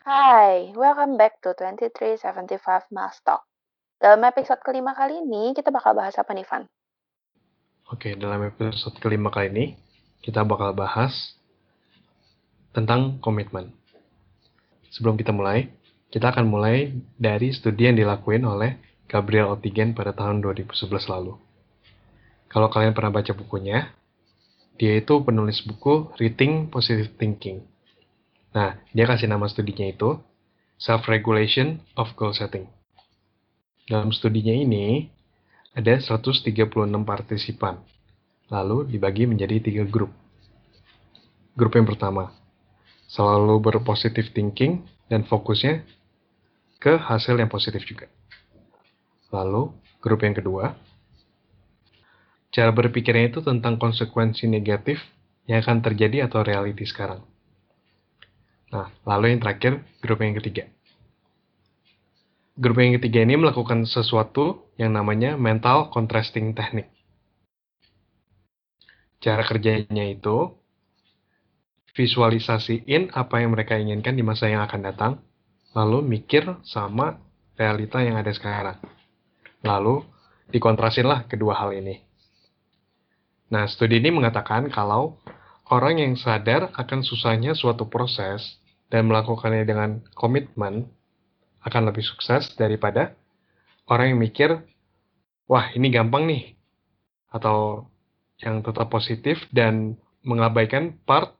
Hai, welcome back to 2375 Miles Talk. Dalam episode kelima kali ini, kita bakal bahas apa nih, Van? Oke, dalam episode kelima kali ini, kita bakal bahas tentang komitmen. Sebelum kita mulai, kita akan mulai dari studi yang dilakuin oleh Gabriel Otigen pada tahun 2011 lalu. Kalau kalian pernah baca bukunya, dia itu penulis buku Reading Positive Thinking. Nah, dia kasih nama studinya itu Self-Regulation of Goal Setting. Dalam studinya ini, ada 136 partisipan, lalu dibagi menjadi tiga grup. Grup yang pertama, selalu berpositif thinking dan fokusnya ke hasil yang positif juga. Lalu, grup yang kedua, cara berpikirnya itu tentang konsekuensi negatif yang akan terjadi atau reality sekarang. Nah, lalu yang terakhir, grup yang ketiga. Grup yang ketiga ini melakukan sesuatu yang namanya mental contrasting technique. Cara kerjanya itu visualisasiin apa yang mereka inginkan di masa yang akan datang, lalu mikir sama realita yang ada sekarang. Lalu dikontrasin lah kedua hal ini. Nah, studi ini mengatakan kalau orang yang sadar akan susahnya suatu proses dan melakukannya dengan komitmen akan lebih sukses daripada orang yang mikir, wah ini gampang nih, atau yang tetap positif dan mengabaikan part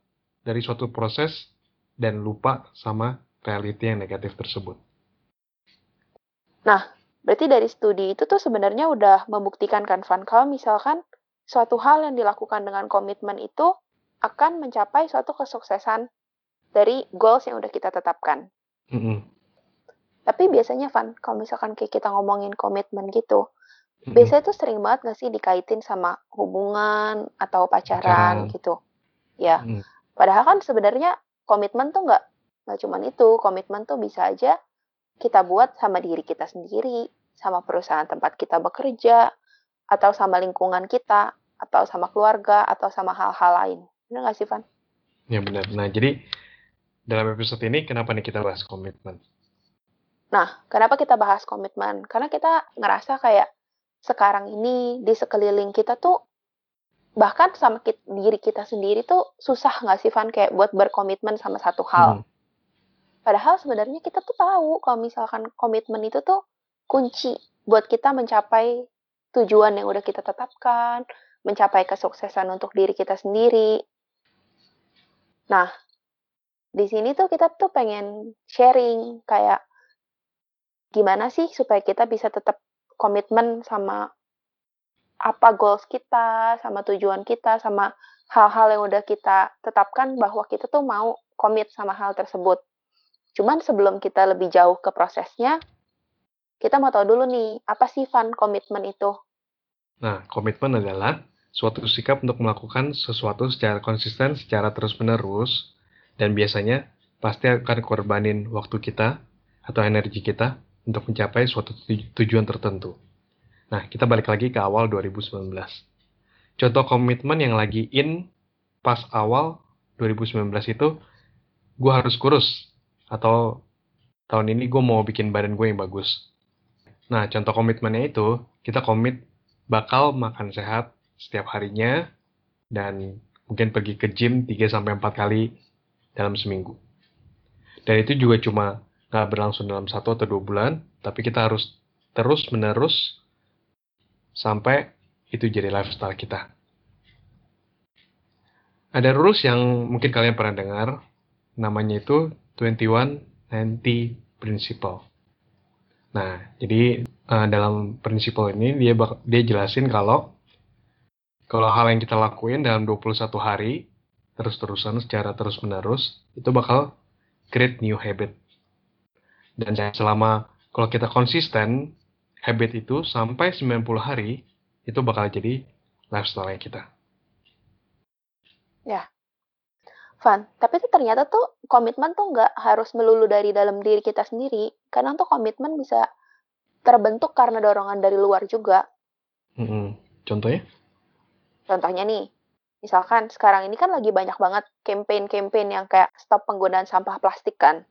dari suatu proses dan lupa sama reality yang negatif tersebut. Nah, berarti dari studi itu tuh sebenarnya udah membuktikan kan, Van, kalau misalkan suatu hal yang dilakukan dengan komitmen itu akan mencapai suatu kesuksesan dari goals yang udah kita tetapkan. Mm -hmm. Tapi biasanya, Van, kalau misalkan kayak kita ngomongin komitmen gitu, mm -hmm. biasanya tuh sering banget gak sih dikaitin sama hubungan atau pacaran, gitu. Ya, mm. padahal kan sebenarnya komitmen tuh nggak nggak cuma itu, komitmen tuh bisa aja kita buat sama diri kita sendiri, sama perusahaan tempat kita bekerja, atau sama lingkungan kita, atau sama keluarga, atau sama hal-hal lain. Benar nggak sih, Van? Ya benar. Nah, jadi dalam episode ini kenapa nih kita bahas komitmen? Nah, kenapa kita bahas komitmen? Karena kita ngerasa kayak sekarang ini di sekeliling kita tuh bahkan sama kita, diri kita sendiri tuh susah nggak sih Van kayak buat berkomitmen sama satu hal. Hmm. Padahal sebenarnya kita tuh tahu kalau misalkan komitmen itu tuh kunci buat kita mencapai tujuan yang udah kita tetapkan, mencapai kesuksesan untuk diri kita sendiri. Nah, di sini tuh kita tuh pengen sharing kayak gimana sih supaya kita bisa tetap komitmen sama apa goals kita, sama tujuan kita, sama hal-hal yang udah kita tetapkan bahwa kita tuh mau komit sama hal tersebut. Cuman sebelum kita lebih jauh ke prosesnya, kita mau tahu dulu nih, apa sih fun komitmen itu? Nah, komitmen adalah suatu sikap untuk melakukan sesuatu secara konsisten, secara terus-menerus, dan biasanya pasti akan korbanin waktu kita atau energi kita untuk mencapai suatu tujuan tertentu. Nah, kita balik lagi ke awal 2019. Contoh komitmen yang lagi in pas awal 2019 itu, gue harus kurus. Atau tahun ini gue mau bikin badan gue yang bagus. Nah, contoh komitmennya itu, kita komit bakal makan sehat setiap harinya, dan mungkin pergi ke gym 3-4 kali dalam seminggu. Dan itu juga cuma nggak berlangsung dalam satu atau dua bulan, tapi kita harus terus menerus sampai itu jadi lifestyle kita. Ada rules yang mungkin kalian pernah dengar, namanya itu 21 90 principle. Nah, jadi uh, dalam prinsipal ini dia dia jelasin kalau kalau hal yang kita lakuin dalam 21 hari terus-terusan secara terus-menerus itu bakal create new habit. Dan selama kalau kita konsisten habit itu sampai 90 hari itu bakal jadi lifestyle kita. Ya. Fun. Tapi itu ternyata tuh komitmen tuh nggak harus melulu dari dalam diri kita sendiri. Karena tuh komitmen bisa terbentuk karena dorongan dari luar juga. Mm -hmm. Contohnya? Contohnya nih, Misalkan sekarang ini kan lagi banyak banget campaign-campaign yang kayak stop penggunaan sampah plastik kan.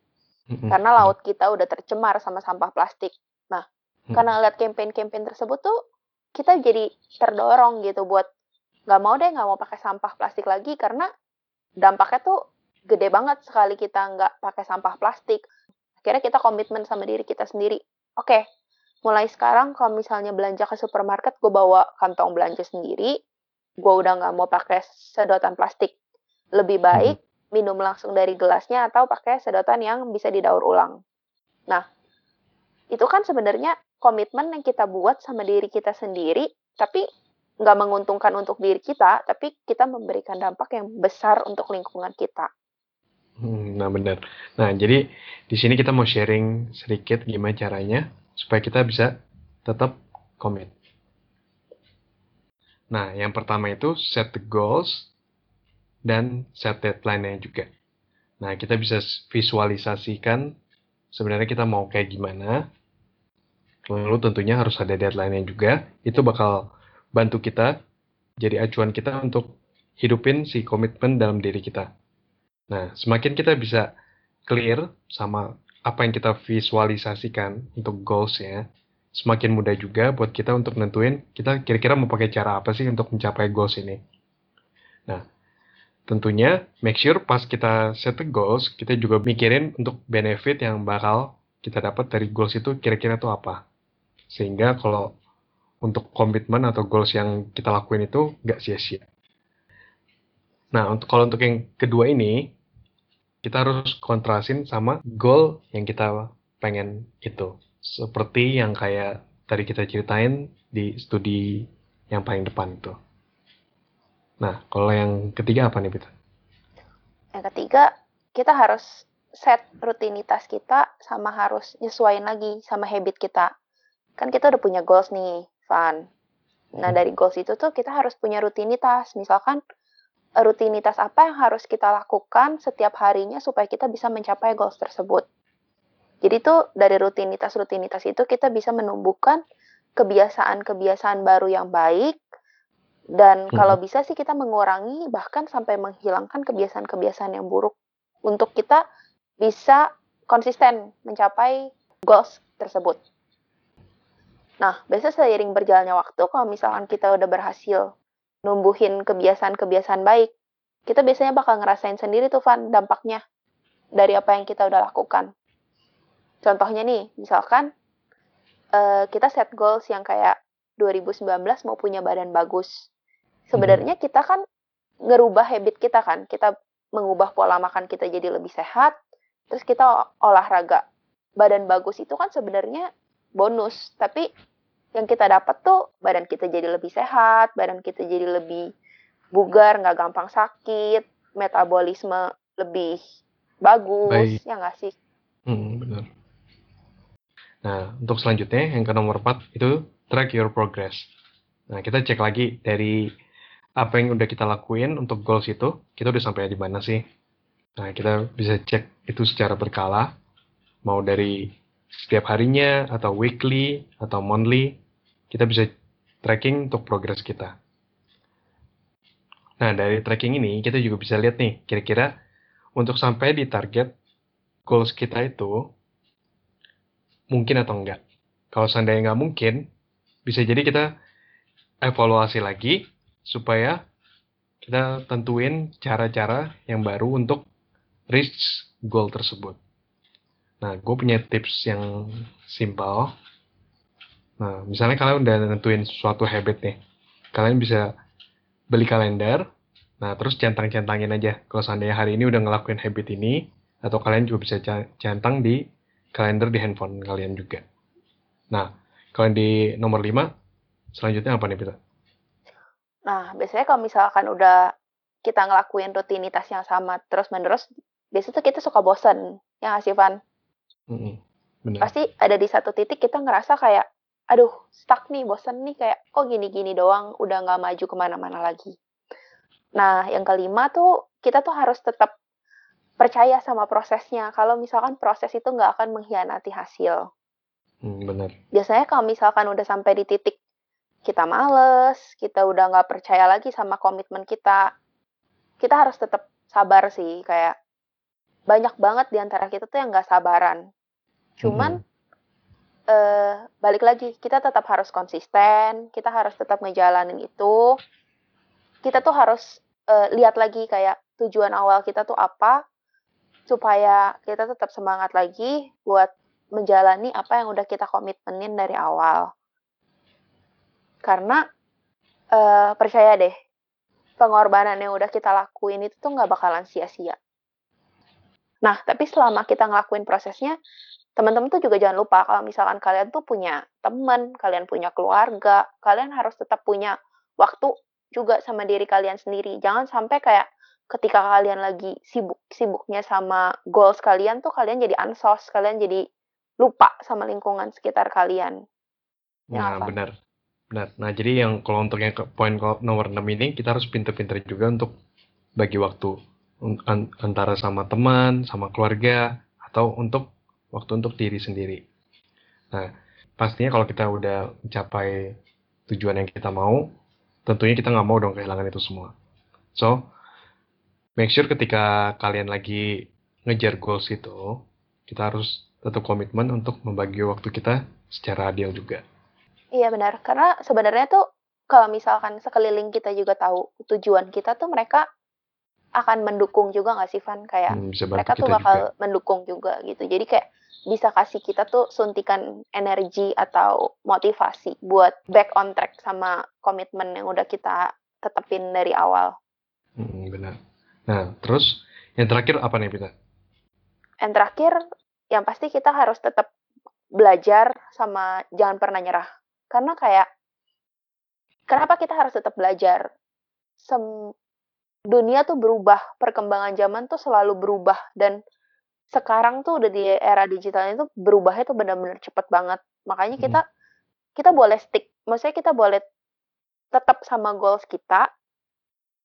Karena laut kita udah tercemar sama sampah plastik. Nah, karena lihat campaign-campaign tersebut tuh, kita jadi terdorong gitu buat nggak mau deh, nggak mau pakai sampah plastik lagi karena dampaknya tuh gede banget sekali kita nggak pakai sampah plastik. Akhirnya kita komitmen sama diri kita sendiri. Oke, mulai sekarang kalau misalnya belanja ke supermarket, gue bawa kantong belanja sendiri. Gue udah nggak mau pakai sedotan plastik. Lebih baik minum langsung dari gelasnya atau pakai sedotan yang bisa didaur ulang. Nah, itu kan sebenarnya komitmen yang kita buat sama diri kita sendiri, tapi nggak menguntungkan untuk diri kita, tapi kita memberikan dampak yang besar untuk lingkungan kita. Hmm, nah benar. Nah jadi di sini kita mau sharing sedikit gimana caranya supaya kita bisa tetap komit. Nah yang pertama itu set the goals dan set deadline-nya juga. Nah kita bisa visualisasikan sebenarnya kita mau kayak gimana. Lalu tentunya harus ada deadline-nya juga. Itu bakal bantu kita jadi acuan kita untuk hidupin si komitmen dalam diri kita. Nah, semakin kita bisa clear sama apa yang kita visualisasikan untuk goals ya, semakin mudah juga buat kita untuk nentuin kita kira-kira mau pakai cara apa sih untuk mencapai goals ini. Nah, tentunya make sure pas kita set the goals, kita juga mikirin untuk benefit yang bakal kita dapat dari goals itu kira-kira tuh apa. Sehingga kalau untuk komitmen atau goals yang kita lakuin itu nggak sia-sia. Nah, untuk kalau untuk yang kedua ini, kita harus kontrasin sama goal yang kita pengen itu. Seperti yang kayak tadi kita ceritain di studi yang paling depan itu. Nah, kalau yang ketiga apa nih, Pita? Yang ketiga, kita harus set rutinitas kita sama harus nyesuaiin lagi sama habit kita. Kan kita udah punya goals nih, Van. Nah, dari goals itu tuh kita harus punya rutinitas. Misalkan rutinitas apa yang harus kita lakukan setiap harinya supaya kita bisa mencapai goals tersebut. Jadi tuh dari rutinitas-rutinitas itu kita bisa menumbuhkan kebiasaan-kebiasaan baru yang baik dan kalau bisa sih kita mengurangi bahkan sampai menghilangkan kebiasaan-kebiasaan yang buruk untuk kita bisa konsisten mencapai goals tersebut. Nah, biasanya seiring berjalannya waktu, kalau misalkan kita udah berhasil numbuhin kebiasaan-kebiasaan baik, kita biasanya bakal ngerasain sendiri tuh, Van, dampaknya dari apa yang kita udah lakukan. Contohnya nih, misalkan uh, kita set goals yang kayak 2019 mau punya badan bagus. Sebenarnya kita kan ngerubah habit kita kan, kita mengubah pola makan kita jadi lebih sehat, terus kita olahraga. Badan bagus itu kan sebenarnya bonus, tapi yang kita dapat tuh badan kita jadi lebih sehat, badan kita jadi lebih bugar, nggak gampang sakit, metabolisme lebih bagus, Baik. ya nggak sih? Hmm, benar. Nah, untuk selanjutnya yang ke nomor 4 itu track your progress. Nah, kita cek lagi dari apa yang udah kita lakuin untuk goals itu, kita udah sampai di mana sih? Nah, kita bisa cek itu secara berkala, mau dari setiap harinya, atau weekly, atau monthly, kita bisa tracking untuk progress kita. Nah, dari tracking ini, kita juga bisa lihat nih, kira-kira untuk sampai di target goals kita itu, mungkin atau enggak. Kalau seandainya nggak mungkin, bisa jadi kita evaluasi lagi, supaya kita tentuin cara-cara yang baru untuk reach goal tersebut. Nah, gue punya tips yang simpel. Nah, misalnya kalian udah nentuin suatu habit nih. Kalian bisa beli kalender. Nah, terus centang-centangin aja. Kalau seandainya hari ini udah ngelakuin habit ini, atau kalian juga bisa centang di kalender di handphone kalian juga. Nah, kalau di nomor 5, selanjutnya apa nih, Pita? Nah, biasanya kalau misalkan udah kita ngelakuin rutinitas yang sama terus-menerus, biasanya tuh kita suka bosen. Ya nggak sih, Van? Mm-mm, bener. Pasti ada di satu titik kita ngerasa kayak, aduh, stuck nih, bosen nih, kayak, kok gini-gini doang, udah nggak maju ke mana-mana lagi. Nah, yang kelima tuh, kita tuh harus tetap percaya sama prosesnya. Kalau misalkan proses itu nggak akan mengkhianati hasil. Hmm, bener. Biasanya kalau misalkan udah sampai di titik kita males, kita udah nggak percaya lagi sama komitmen kita, kita harus tetap sabar sih, kayak banyak banget di antara kita tuh yang nggak sabaran. Cuman Mhm. eh balik lagi, kita tetap harus konsisten, kita harus tetap ngejalanin itu. Kita tuh harus, eee, lihat lagi kayak tujuan awal kita tuh apa, supaya kita tetap semangat lagi buat menjalani apa yang udah kita komitmenin dari awal. Karena, eee, percaya deh, pengorbanan yang udah kita lakuin itu tuh nggak bakalan sia-sia. Nah, tapi selama kita ngelakuin prosesnya, teman-teman tuh juga jangan lupa kalau misalkan kalian tuh punya teman, kalian punya keluarga, kalian harus tetap punya waktu juga sama diri kalian sendiri. Jangan sampai kayak ketika kalian lagi sibuk-sibuknya sama goals kalian tuh kalian jadi ansos, kalian jadi lupa sama lingkungan sekitar kalian. Ya Nah, Van? benar. Benar. Nah, jadi yang kalau untuk yang ke poin nomor 6 ini, kita harus pintar-pintar juga untuk bagi waktu. Antara sama teman, sama keluarga, atau untuk waktu untuk diri sendiri. Nah, pastinya kalau kita udah mencapai tujuan yang kita mau, tentunya kita nggak mau dong kehilangan itu semua. So, make sure ketika kalian lagi ngejar goals itu, kita harus tetap komitmen untuk membagi waktu kita secara adil juga. Iya benar, karena sebenarnya tuh kalau misalkan sekeliling kita juga tahu tujuan kita tuh mereka akan mendukung juga nggak sih, Van? Kayak Hmm, mereka tuh bakal juga. mendukung juga gitu. Jadi kayak bisa kasih kita tuh suntikan energi atau motivasi buat back on track sama komitmen yang udah kita tetepin dari awal. Mhm, benar. Nah, terus yang terakhir apa nih, Pita? Yang terakhir, yang pasti kita harus tetap belajar sama jangan pernah nyerah. Karena kayak kenapa kita harus tetap belajar? Sem dunia tuh berubah, perkembangan zaman tuh selalu berubah dan sekarang tuh udah di era digital itu berubahnya tuh benar-benar cepet banget. Makanya Mhm. kita kita boleh stick, maksudnya kita boleh tetap sama goals kita,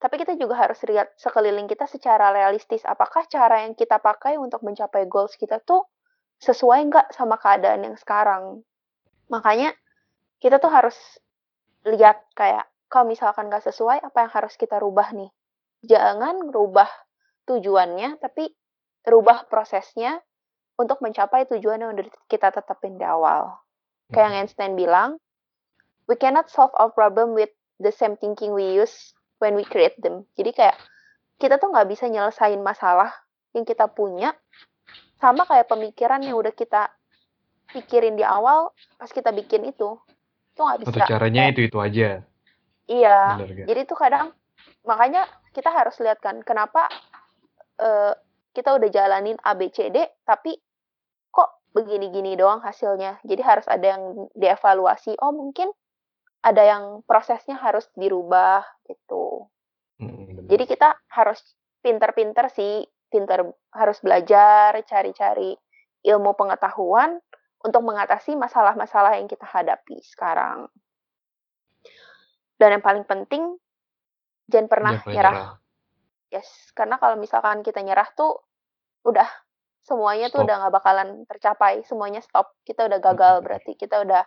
tapi kita juga harus lihat sekeliling kita secara realistis. Apakah cara yang kita pakai untuk mencapai goals kita tuh sesuai nggak sama keadaan yang sekarang? Makanya kita tuh harus lihat kayak kalau misalkan nggak sesuai, apa yang harus kita rubah nih? Jangan rubah tujuannya, tapi rubah prosesnya untuk mencapai tujuan yang udah kita tetapin di awal. Kayak yang Mhm. Einstein bilang, "We cannot solve our problem with the same thinking we use when we create them." Jadi kayak kita tuh nggak bisa nyelesain masalah yang kita punya sama kayak pemikiran yang udah kita pikirin di awal pas kita bikin itu. Itu nggak Atau bisa caranya kayak itu-itu aja. Iya, Bener nggak? jadi tuh kadang makanya kita harus lihat kan kenapa, eee, kita udah jalanin A, B, C, D, tapi kok begini-gini doang hasilnya. Jadi harus ada yang dievaluasi, oh mungkin ada yang prosesnya harus dirubah gitu. Benar. Jadi kita harus pinter-pinter sih, pinter harus belajar, cari-cari ilmu pengetahuan untuk mengatasi masalah-masalah yang kita hadapi sekarang. Dan yang paling penting, jangan pernah Jangan nyerah. nyerah. Yes, karena kalau misalkan kita nyerah tuh udah semuanya tuh Stop. udah nggak bakalan tercapai, semuanya stop. Kita udah gagal berarti, kita udah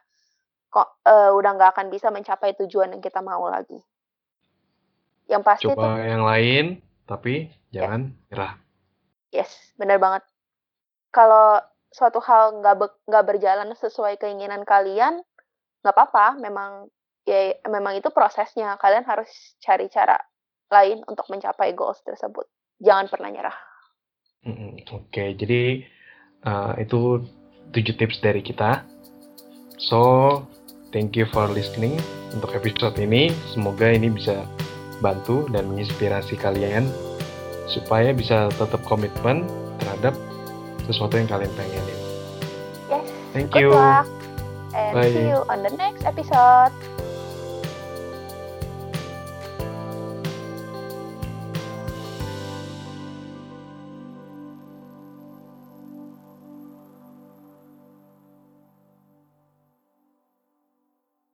kok eee, udah nggak akan bisa mencapai tujuan yang kita mau lagi. Yang pasti tuh Coba yang lain, tapi Yes. jangan nyerah. Yes, bener banget. Kalau suatu hal nggak be nggak berjalan sesuai keinginan kalian, nggak apa-apa, memang ya memang itu prosesnya. Kalian harus cari cara lain untuk mencapai goals tersebut. Jangan pernah nyerah. Mhm, oke. Jadi, eee, itu 7 tips dari kita. So, thank you for listening untuk episode ini. Semoga ini bisa bantu dan menginspirasi kalian supaya bisa tetap komitmen terhadap sesuatu yang kalian pengenin. Yes, Thank good you. luck and see Bye. you on the next episode.